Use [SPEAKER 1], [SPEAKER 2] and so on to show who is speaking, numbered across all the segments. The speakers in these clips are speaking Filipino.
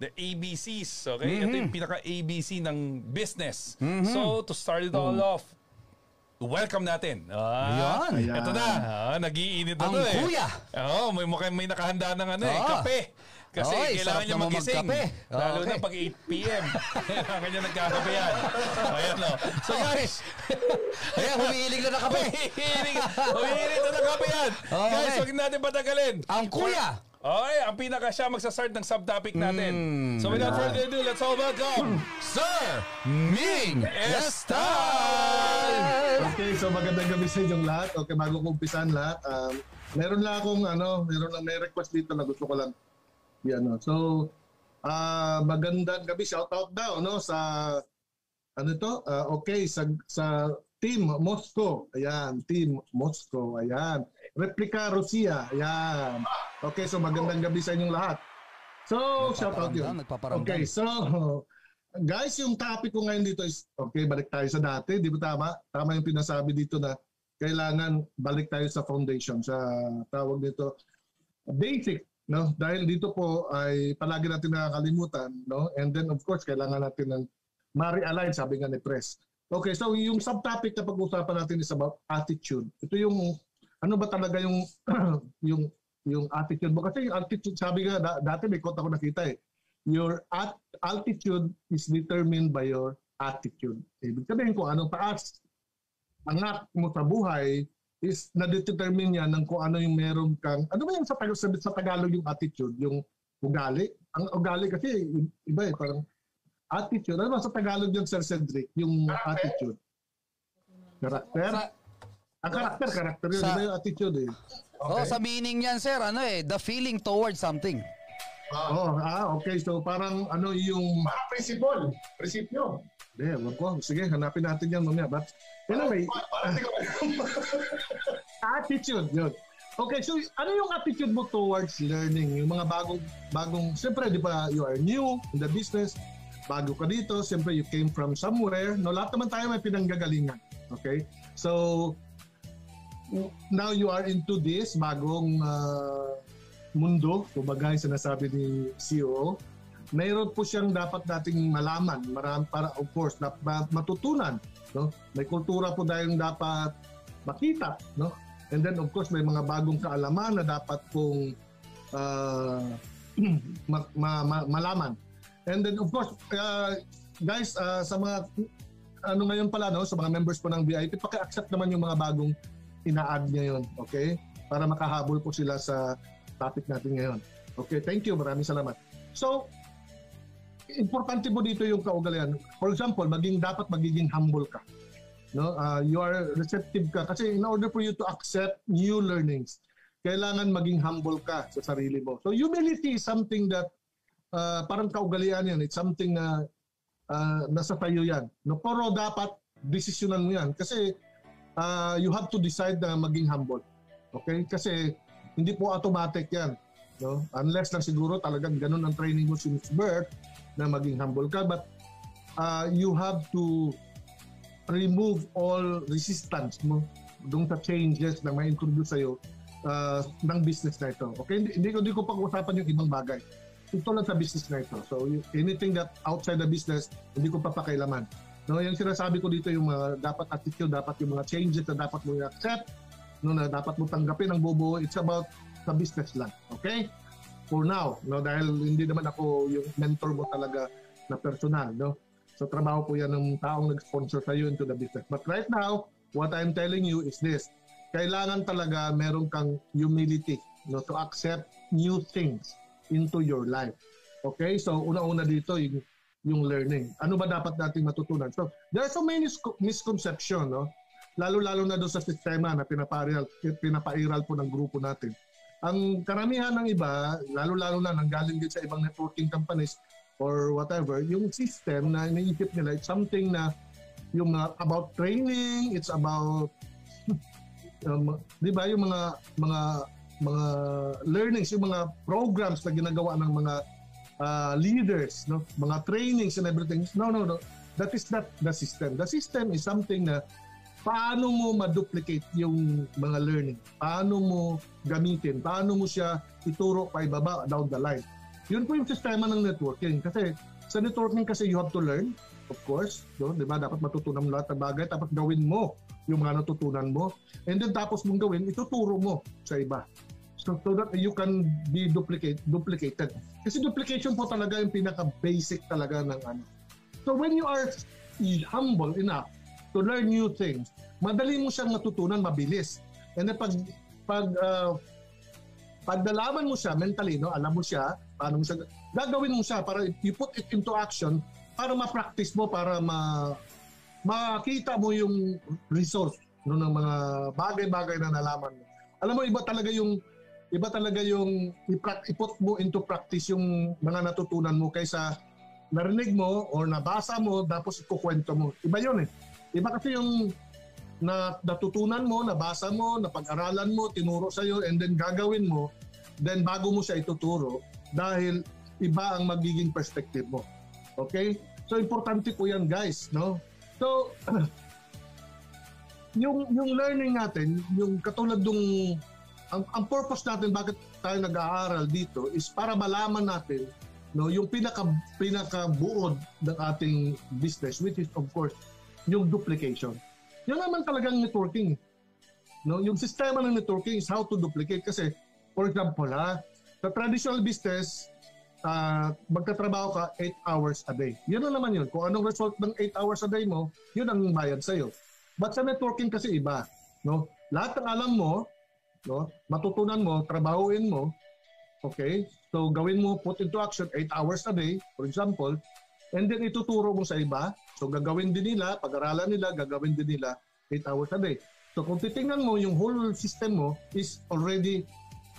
[SPEAKER 1] the ABCs, okay? Ito
[SPEAKER 2] Mm-hmm.
[SPEAKER 1] yung pinaka-ABC ng business. So, to start it all off, welcome natin. Ah,
[SPEAKER 2] Ayan.
[SPEAKER 1] Ito na. Ah, nag-iinit na
[SPEAKER 2] Ang
[SPEAKER 1] to eh.
[SPEAKER 2] kuya.
[SPEAKER 1] Oo, may mukhang may nakahanda ng ano eh,
[SPEAKER 2] Ah.
[SPEAKER 1] kape. Kasi
[SPEAKER 2] Oy,
[SPEAKER 1] kailangan niya magising.
[SPEAKER 2] magkape.
[SPEAKER 1] Lalo
[SPEAKER 2] Okay.
[SPEAKER 1] na pag 8 p.m. kailangan niya nagkakape yan. Ayan o. So guys,
[SPEAKER 2] Ayan, humihilig na ng kape.
[SPEAKER 1] Humihilig humihilig na ng kape yan.
[SPEAKER 2] Okay.
[SPEAKER 1] Guys, huwag natin patagalin.
[SPEAKER 2] Ang kuya.
[SPEAKER 1] Okay, ang pinaka siya magsa-start ng subtopic natin.
[SPEAKER 2] Hmm.
[SPEAKER 1] So without further ado, let's all welcome
[SPEAKER 2] Sir Ming
[SPEAKER 1] Estal!
[SPEAKER 3] Okay, so magandang gabi sa inyong lahat. Okay, bago ko umpisan lahat, um, meron lang akong ano, meron lang may request dito na gusto ko lang yan. No? So, ah magandang gabi, shout out daw no sa ano to? Ah, okay, sa sa Team Moscow. Ayan, Team Moscow. Ayan. Replica Russia. Ayan. Okay, so magandang gabi sa inyong lahat. So, shout out yun. Okay, so guys, yung topic ko ngayon dito is okay, balik tayo sa dati, di ba tama? Tama yung pinasabi dito na kailangan balik tayo sa foundation, sa tawag dito basic, no? Dahil dito po ay palagi natin nakakalimutan, no? And then of course, kailangan natin ng ma-realign, sabi nga ni Press. Okay, so yung subtopic na pag-usapan natin is about attitude. Ito yung ano ba talaga yung yung yung attitude mo? Kasi yung attitude sabi nga da- dati may quote ako nakita eh. Your at altitude is determined by your attitude. Ibig sabihin kung anong taas angat mo sa buhay is na-determine yan ng kung ano yung meron kang ano ba yung sa, Tag- sa, sa Tagalog yung attitude? Yung ugali? Ang ugali kasi iba eh parang attitude. Ano ba sa Tagalog yung Sir Cedric? Yung attitude. Karakter?
[SPEAKER 2] Sa,
[SPEAKER 3] ang karakter karakter yun
[SPEAKER 2] Sa-
[SPEAKER 3] yung attitude eh
[SPEAKER 2] Oh, sa meaning niyan, sir, ano eh, the feeling towards something.
[SPEAKER 3] Oh, ah, okay. So parang ano yung
[SPEAKER 4] Parang principle. Prinsipyo.
[SPEAKER 3] Eh, wag ko. Sige, hanapin natin yan mamaya. But anyway,
[SPEAKER 4] ko
[SPEAKER 3] attitude yun. Okay, so ano yung attitude mo towards learning? Yung mga bagong, bagong, siyempre, di ba, you are new in the business, bago ka dito, siyempre, you came from somewhere. No, lahat naman tayo may pinanggagalingan. Okay? So, now you are into this bagong uh, mundo, kumbaga yung sinasabi ni CEO, mayroon po siyang dapat nating malaman, marami para of course na, ma- matutunan, no? May kultura po tayong dapat makita, no? And then of course may mga bagong kaalaman na dapat pong uh, ma- ma- ma- malaman. And then of course uh, guys uh, sa mga ano ngayon pala no sa mga members po ng VIP paki-accept naman yung mga bagong ina-add ngayon, okay? Para makahabol po sila sa topic natin ngayon. Okay, thank you. Maraming salamat. So, importante po dito yung kaugalian. For example, maging dapat magiging humble ka. No, uh, you are receptive ka kasi in order for you to accept new learnings, kailangan maging humble ka sa sarili mo. So humility is something that uh, parang kaugalian yan. It's something na uh, nasa tayo yan. No, pero dapat desisyonan mo yan kasi uh, you have to decide na maging humble. Okay? Kasi hindi po automatic yan. No? Unless lang siguro talagang ganun ang training mo since birth na maging humble ka. But uh, you have to remove all resistance mo doon sa changes na may introduce sa'yo uh, ng business na ito. Okay? Hindi, hindi hindi ko pag-usapan yung ibang bagay. Ito lang sa business na ito. So anything that outside the business, hindi ko papakailaman. No, yung sinasabi ko dito yung mga dapat attitude, dapat yung mga changes na dapat mo i-accept, no, na dapat mo tanggapin ang bubuo. It's about sa business lang. Okay? For now, no, dahil hindi naman ako yung mentor mo talaga na personal, no? So trabaho po yan ng taong nag-sponsor sa into the business. But right now, what I'm telling you is this. Kailangan talaga meron kang humility no, to accept new things into your life. Okay? So una-una dito yung yung learning. Ano ba dapat nating matutunan? So, there are so many sc- misconception, no? Lalo-lalo na doon sa sistema na pinapairal, pinapairal po ng grupo natin. Ang karamihan ng iba, lalo-lalo na nanggaling din sa ibang networking companies or whatever, yung system na iniisip nila, it's something na yung mga about training, it's about um, di ba yung mga mga mga learnings, yung mga programs na ginagawa ng mga uh, leaders, no? mga trainings and everything. No, no, no. That is not the system. The system is something na paano mo ma-duplicate yung mga learning. Paano mo gamitin. Paano mo siya ituro pa ibaba down the line. Yun po yung sistema ng networking. Kasi sa networking kasi you have to learn, of course. No? Di ba? Dapat matutunan mo lahat ng bagay. Tapos gawin mo yung mga natutunan mo. And then tapos mong gawin, ituturo mo sa iba. So, so that you can be duplicate, duplicated. Kasi duplication po talaga yung pinaka-basic talaga ng ano. So when you are humble enough to learn new things, madali mo siyang matutunan mabilis. And then pag pag uh, pag nalaman mo siya mentally, no, alam mo siya, paano mo siya gagawin mo siya para you put it into action para ma-practice mo para ma makita mo yung results no, ng mga bagay-bagay na nalaman mo. Alam mo iba talaga yung iba talaga yung iput mo into practice yung mga natutunan mo kaysa narinig mo or nabasa mo tapos ikukwento mo. Iba yun eh. Iba kasi yung na natutunan mo, nabasa mo, napag-aralan mo, tinuro sa iyo and then gagawin mo, then bago mo siya ituturo dahil iba ang magiging perspective mo. Okay? So importante po 'yan, guys, no? So yung yung learning natin, yung katulad ng ang, ang purpose natin bakit tayo nag-aaral dito is para malaman natin no yung pinaka pinaka buod ng ating business which is of course yung duplication. Yan naman talagang networking. No, yung sistema ng networking is how to duplicate kasi for example ha, sa traditional business uh, magtatrabaho ka 8 hours a day. Yun na naman yun. Kung anong result ng 8 hours a day mo, yun ang bayad sa'yo. But sa networking kasi iba. No? Lahat ng alam mo, no? matutunan mo, trabahuin mo, okay? So gawin mo, put into action 8 hours a day, for example, and then ituturo mo sa iba. So gagawin din nila, pag-aralan nila, gagawin din nila 8 hours a day. So kung titingnan mo, yung whole system mo is already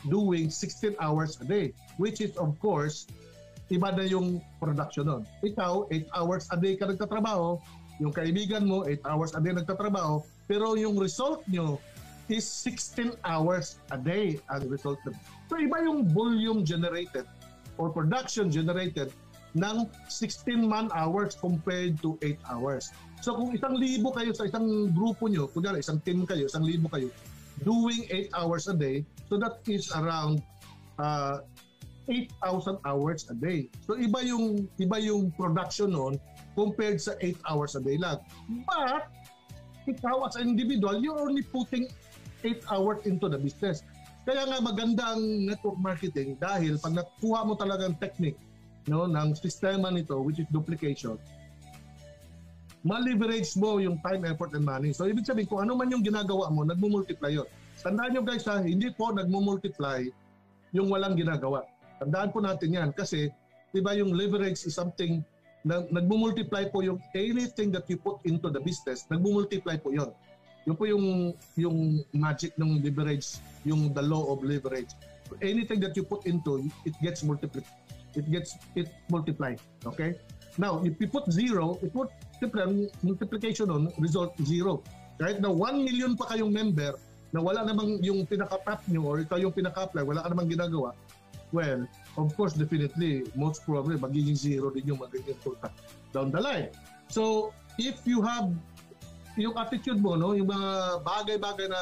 [SPEAKER 3] doing 16 hours a day, which is of course, iba na yung production nun. Ikaw, 8 hours a day ka nagtatrabaho, yung kaibigan mo, 8 hours a day nagtatrabaho, pero yung result nyo is 16 hours a day ang result. So iba yung volume generated or production generated ng 16 man hours compared to 8 hours. So kung isang libo kayo sa isang grupo nyo, kunyari isang team kayo, isang libo kayo, doing 8 hours a day, so that is around uh, 8,000 hours a day. So iba yung iba yung production noon compared sa 8 hours a day lang. But ikaw as an individual, you're only putting 8 hours into the business. Kaya nga maganda ang network marketing dahil pag nakuha mo talagang technique no, ng sistema nito which is duplication, ma-leverage mo yung time, effort, and money. So ibig sabihin, kung ano man yung ginagawa mo, nagmumultiply yun. Tandaan nyo guys ha, hindi po nagmumultiply yung walang ginagawa. Tandaan po natin yan kasi di ba yung leverage is something na nagmumultiply po yung anything that you put into the business, nagmumultiply po yon. Yun po yung, yung magic ng leverage, yung the law of leverage. Anything that you put into, it gets multiplied. It gets, it multiply. Okay? Now, if you put zero, it would, multiplication on, result zero. Kahit na 1 million pa kayong member, na wala namang yung pinaka-top nyo or ikaw yung pinaka-apply, wala ka namang ginagawa, well, of course, definitely, most probably, magiging zero din yung magiging resulta down the line. So, if you have yung attitude mo, no, yung mga bagay-bagay na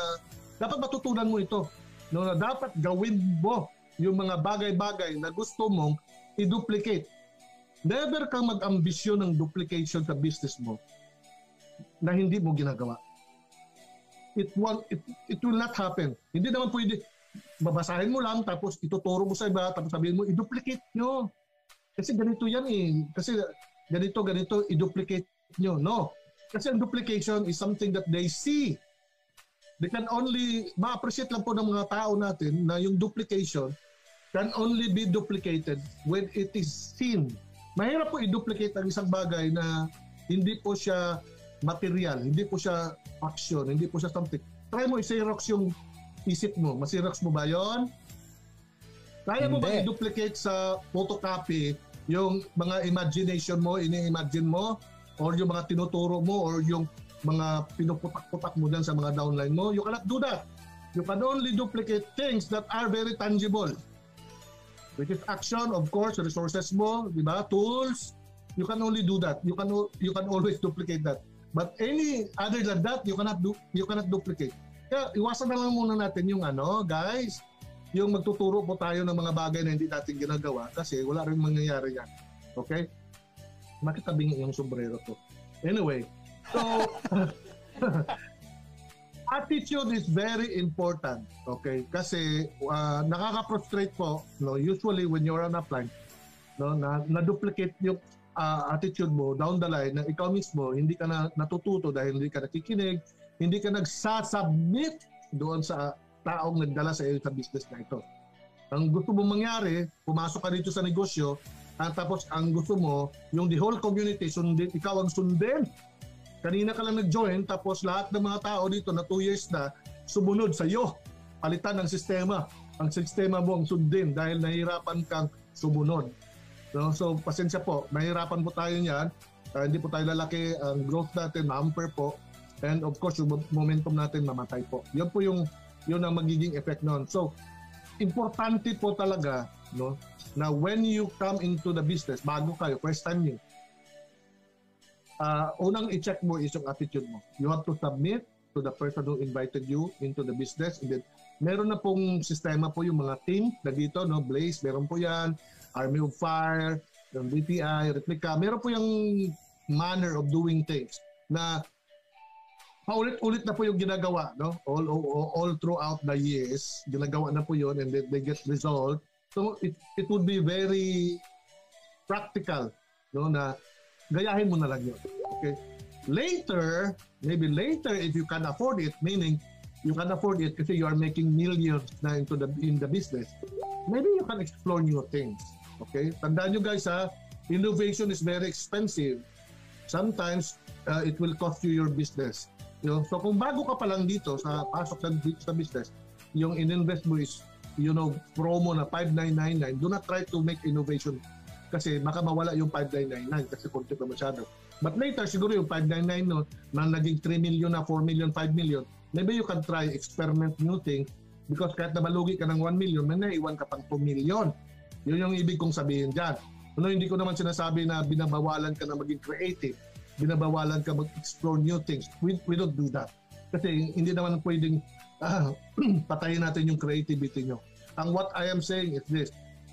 [SPEAKER 3] dapat matutunan mo ito. No, na dapat gawin mo yung mga bagay-bagay na gusto mong i-duplicate. Never kang mag-ambisyon ng duplication sa business mo na hindi mo ginagawa. It, will, it, it will not happen. Hindi naman pwede, babasahin mo lang tapos ituturo mo sa iba tapos sabihin mo, i-duplicate nyo. Kasi ganito yan eh. Kasi ganito, ganito, i-duplicate nyo. No. Kasi ang duplication is something that they see. They can only, ma-appreciate lang po ng mga tao natin na yung duplication can only be duplicated when it is seen. Mahirap po i-duplicate ang isang bagay na hindi po siya material, hindi po siya action, hindi po siya something. Try mo i-xerox yung isip mo. Masirox mo ba yon? Kaya mo ba i-duplicate sa photocopy yung mga imagination mo, ini-imagine mo, or yung mga tinuturo mo or yung mga pinuputak-putak mo dyan sa mga downline mo, you cannot do that. You can only duplicate things that are very tangible. Which is action, of course, resources mo, di ba? Tools, you can only do that. You can you can always duplicate that. But any other than that, you cannot do you cannot duplicate. Kaya iwasan na lang muna natin yung ano, guys, yung magtuturo po tayo ng mga bagay na hindi natin ginagawa kasi wala rin mangyayari yan. Okay? Makitabing yung sombrero ko. Anyway, so attitude is very important. Okay? Kasi uh, nakaka-frustrate po, no, usually when you're on a plank, no, na, na-duplicate yung uh, attitude mo down the line na ikaw mismo hindi ka na natututo dahil hindi ka nakikinig, hindi ka nagsasubmit doon sa taong nagdala sa iyo sa business na ito. Ang gusto mong mangyari, pumasok ka dito sa negosyo, at tapos ang gusto mo, yung the whole community, sundin, ikaw ang sundin Kanina ka lang nag-join tapos lahat ng mga tao dito na 2 years na sumunod sa iyo. Palitan ng sistema. Ang sistema mo ang sundin dahil nahihirapan kang sumunod. So, so pasensya po, nahihirapan po tayo niyan. Uh, hindi po tayo lalaki. Ang growth natin, hamper po. And of course, yung momentum natin mamatay po. Yun po yung yun ang magiging effect noon. So, importante po talaga no na when you come into the business, bago kayo, first time niyo, uh, unang i-check mo is yung attitude mo. You have to submit to the person who invited you into the business. And then, meron na pong sistema po yung mga team na dito, no? Blaze, meron po yan. Army of Fire, yung BPI, Replica. Meron po yung manner of doing things na paulit-ulit na po yung ginagawa, no? All, all, all throughout the years, ginagawa na po yun and then they get resolved. So, it, it would be very practical, no? Na gayahin mo na lang yun. Okay? Later, maybe later if you can afford it, meaning you can afford it kasi you are making millions na into the in the business. Maybe you can explore new things. Okay? Tandaan nyo guys ha, innovation is very expensive. Sometimes uh, it will cost you your business. You know? So kung bago ka pa lang dito sa pasok sa, sa business, yung in-invest mo is you know, promo na 5999, do not try to make innovation kasi baka mawala yung 5999 kasi konti pa masyado. But later, siguro yung 599 no, na naging 3 million na 4 million, 5 million, maybe you can try experiment new things because kahit na malugi ka ng 1 million, may naiwan ka pang 2 million. Yun yung ibig kong sabihin dyan. Ano, hindi ko naman sinasabi na binabawalan ka na maging creative, binabawalan ka mag-explore new things. We, we don't do that. Kasi hindi naman pwedeng ah, patayin natin yung creativity nyo. Ang what I am saying is this,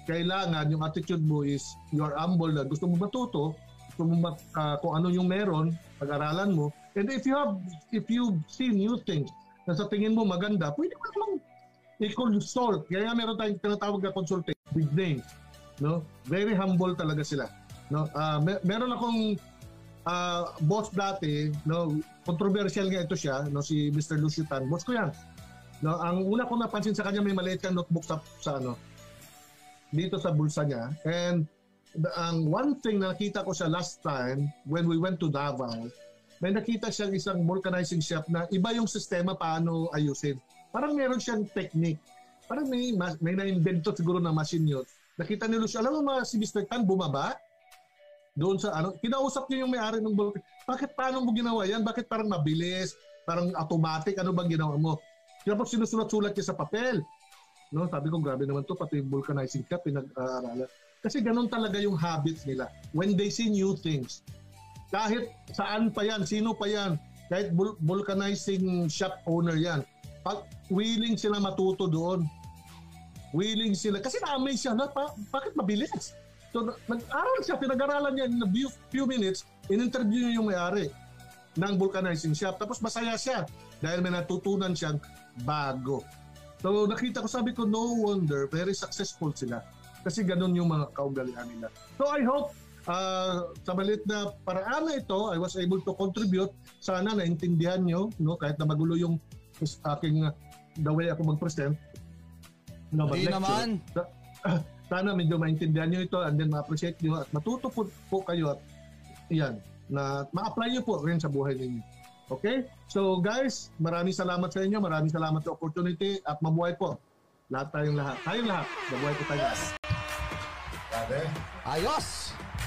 [SPEAKER 3] kailangan yung attitude mo is you are humble na gusto mo matuto, gusto mo mat, uh, kung ano yung meron, pag-aralan mo. And if you have, if you see new things na sa tingin mo maganda, pwede mo namang i-consult. Kaya meron tayong tinatawag na consulting with names. No? Very humble talaga sila. No? Uh, mer- meron akong uh, boss dati, no, controversial nga ito siya, no, si Mr. Lucio Tan. Boss ko yan. No, ang una kong napansin sa kanya may maliit kang notebook sa, sa ano, dito sa bulsa niya. And the, ang one thing na nakita ko siya last time when we went to Davao, may nakita siyang isang vulcanizing shop na iba yung sistema paano ayusin. Parang meron siyang technique. Parang may, may na-invento siguro na machine yun. Nakita ni Lucio, alam mo ma, si Mr. Tan bumaba? Doon sa ano, kinausap niya yung may-ari ng vulcan. Bakit paano mo ginawa yan? Bakit parang mabilis? Parang automatic? Ano bang ginawa mo? Tapos sinusulat-sulat niya sa papel. No, sabi ko grabe naman to pati vulcanizing ka pinag-aaralan. Kasi ganun talaga yung habits nila. When they see new things, kahit saan pa yan, sino pa yan, kahit vulcanizing shop owner yan, pag willing sila matuto doon. Willing sila. Kasi na-amaze siya na, pa, bakit mabilis? So, nag-aral siya, pinag-aralan niya in a few, few minutes, in-interview niya yung may-ari ng vulcanizing shop. Tapos masaya siya dahil may natutunan siyang bago. So nakita ko, sabi ko, no wonder, very successful sila. Kasi ganun yung mga kaugalian nila. So I hope uh, sa malit na paraan na ito, I was able to contribute. Sana naintindihan nyo, no, kahit na magulo yung aking uh, the way ako mag-present.
[SPEAKER 2] No, Hindi naman.
[SPEAKER 3] Sana medyo maintindihan nyo ito and then ma-appreciate nyo at matuto po, po kayo at yan, na ma-apply nyo po rin sa buhay ninyo. Okay? So guys, maraming salamat sa inyo. Maraming salamat sa opportunity at mabuhay po. Lahat tayong lahat. Tayong lahat. Mabuhay po tayo.
[SPEAKER 4] Sabi?
[SPEAKER 2] Ayos!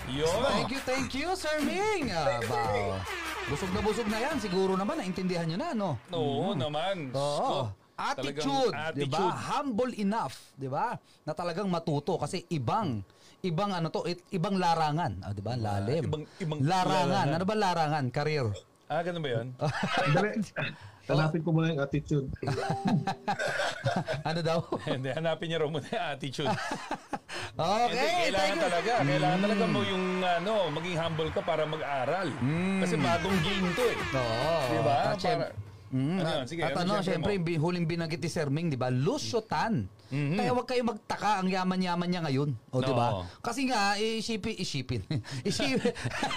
[SPEAKER 1] Yun.
[SPEAKER 2] Thank you, thank you, Sir Ming. Ah, wow. Busog na busog na yan. Siguro naman, naintindihan nyo na, no?
[SPEAKER 1] Oo naman.
[SPEAKER 2] Oo. Attitude,
[SPEAKER 1] Talagang
[SPEAKER 2] 'di ba?
[SPEAKER 1] attitude.
[SPEAKER 2] Humble enough, 'di ba? Na talagang matuto kasi ibang ibang ano to, it- ibang larangan, ah, 'di ba? Lalim.
[SPEAKER 1] ibang- ibang
[SPEAKER 2] larangan.
[SPEAKER 1] larangan.
[SPEAKER 2] Ano ba larangan? Career.
[SPEAKER 1] Ah, ganun ba yun?
[SPEAKER 3] Dali.
[SPEAKER 4] Hanapin ko muna yung attitude.
[SPEAKER 2] ano daw?
[SPEAKER 1] Hindi, hanapin niya raw muna yung attitude.
[SPEAKER 2] Okay,
[SPEAKER 1] Hindi, kailangan
[SPEAKER 2] thank you.
[SPEAKER 1] talaga. Kailangan talaga mo yung ano, maging humble ka para mag-aral. Kasi bagong game to eh.
[SPEAKER 2] Oo.
[SPEAKER 1] Di ba?
[SPEAKER 2] At syem-
[SPEAKER 1] Para-
[SPEAKER 2] Mm,
[SPEAKER 1] Ano yun? Sige,
[SPEAKER 2] at
[SPEAKER 1] ano
[SPEAKER 2] ano,
[SPEAKER 1] syempre, mo?
[SPEAKER 2] huling binanggit ni Sir Ming, di ba? Lusyutan.
[SPEAKER 1] Mhm.
[SPEAKER 2] Kaya huwag kayo magtaka ang yaman-yaman niya ngayon. O, di ba? Kasi nga, isipin, isipin. isipin,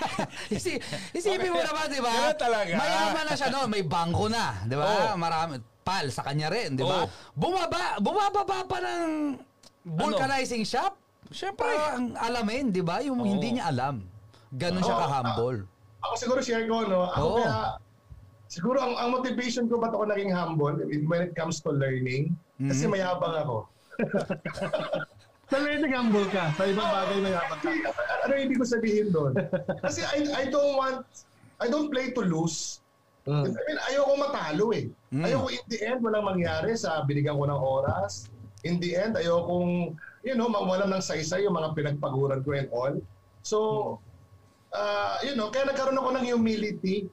[SPEAKER 2] isi, isipin mo naman, di ba?
[SPEAKER 1] Talaga.
[SPEAKER 2] Mayaman na siya noon, may bangko na, di ba?
[SPEAKER 1] Oo.
[SPEAKER 2] Marami, pal sa kanya rin, di ba?
[SPEAKER 1] Oo.
[SPEAKER 2] Bumaba, bumababa pa ng vulcanizing shop.
[SPEAKER 1] Siyempre.
[SPEAKER 2] Parang alamin, di ba? Yung
[SPEAKER 1] Oo.
[SPEAKER 2] hindi niya alam. Ganon siya
[SPEAKER 4] Oo.
[SPEAKER 2] ka-humble.
[SPEAKER 4] Ako siguro share ko, no? Ako
[SPEAKER 2] Oo.
[SPEAKER 4] kaya, siguro ang, ang motivation ko ba't ako naging humble when it comes to learning? Kasi
[SPEAKER 2] Mm-hmm.
[SPEAKER 4] mayabang ako. Sa learning humble ka, sa ibang bagay mayabang ka.
[SPEAKER 2] Mm.
[SPEAKER 4] Kasi, ano ibig ko sabihin doon? Kasi I, I don't want, I don't play to lose. I
[SPEAKER 2] Mm.
[SPEAKER 4] mean, ayoko matalo eh. Ayoko in the end, walang mangyari sa binigyan ko ng oras. In the end, ayokong, you know, mawalan ng saysay yung mga pinagpaguran ko and all. So, uh, you know, kaya nagkaroon ako ng humility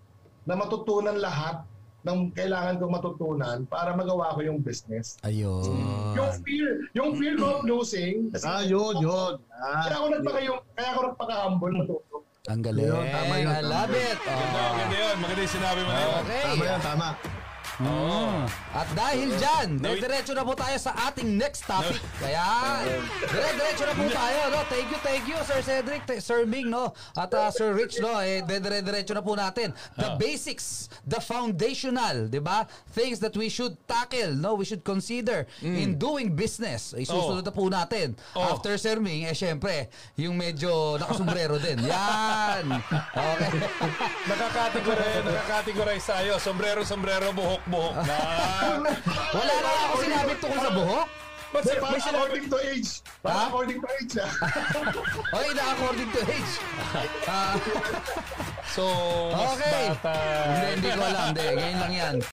[SPEAKER 4] na matutunan lahat ng kailangan kong matutunan para magawa ko yung business.
[SPEAKER 2] Ayun.
[SPEAKER 4] Yung fear, yung fear of losing, kasi
[SPEAKER 3] Ah, yun, yun.
[SPEAKER 4] kaya ako nagpaka yung, kaya ako nagpaka-humble matuto.
[SPEAKER 2] Ang galing.
[SPEAKER 3] Yun, tama yun,
[SPEAKER 2] I love
[SPEAKER 3] yun.
[SPEAKER 2] it.
[SPEAKER 1] Ganda,
[SPEAKER 2] Oh.
[SPEAKER 1] maganda yun. Maganda yung sinabi mo na yun.
[SPEAKER 2] Okay.
[SPEAKER 3] tama yan, tama.
[SPEAKER 2] Mm. At dahil dyan,
[SPEAKER 1] No,
[SPEAKER 2] diretso na po tayo sa ating next topic. Kaya, dire-diretso na po tayo. No? Thank you, thank you, Sir Cedric, Sir Ming, no? at uh, Sir Rich. No? Eh, dire-diretso na po natin. The
[SPEAKER 1] Ah.
[SPEAKER 2] basics, the foundational, di ba? Things that we should tackle, no? we should consider in doing business. Isusunod na po natin.
[SPEAKER 1] Mm. Oh.
[SPEAKER 2] After Sir Ming, eh syempre, yung medyo nakasombrero din. Yan. Okay.
[SPEAKER 1] Nakakategorize, nakakategorize tayo. Sombrero, sombrero, buhok, buhok. Na.
[SPEAKER 2] Wala na ako sinabi tungkol sa buhok.
[SPEAKER 1] Ba't
[SPEAKER 4] Hindi,
[SPEAKER 1] si-
[SPEAKER 4] parang according to age. Parang
[SPEAKER 2] Ha?
[SPEAKER 4] according to age. ah.
[SPEAKER 2] Okay, na according to age. Ah,
[SPEAKER 1] So, mas
[SPEAKER 2] okay.
[SPEAKER 1] bata.
[SPEAKER 2] Hindi, hindi ko alam. Hindi, ngayon lang yan.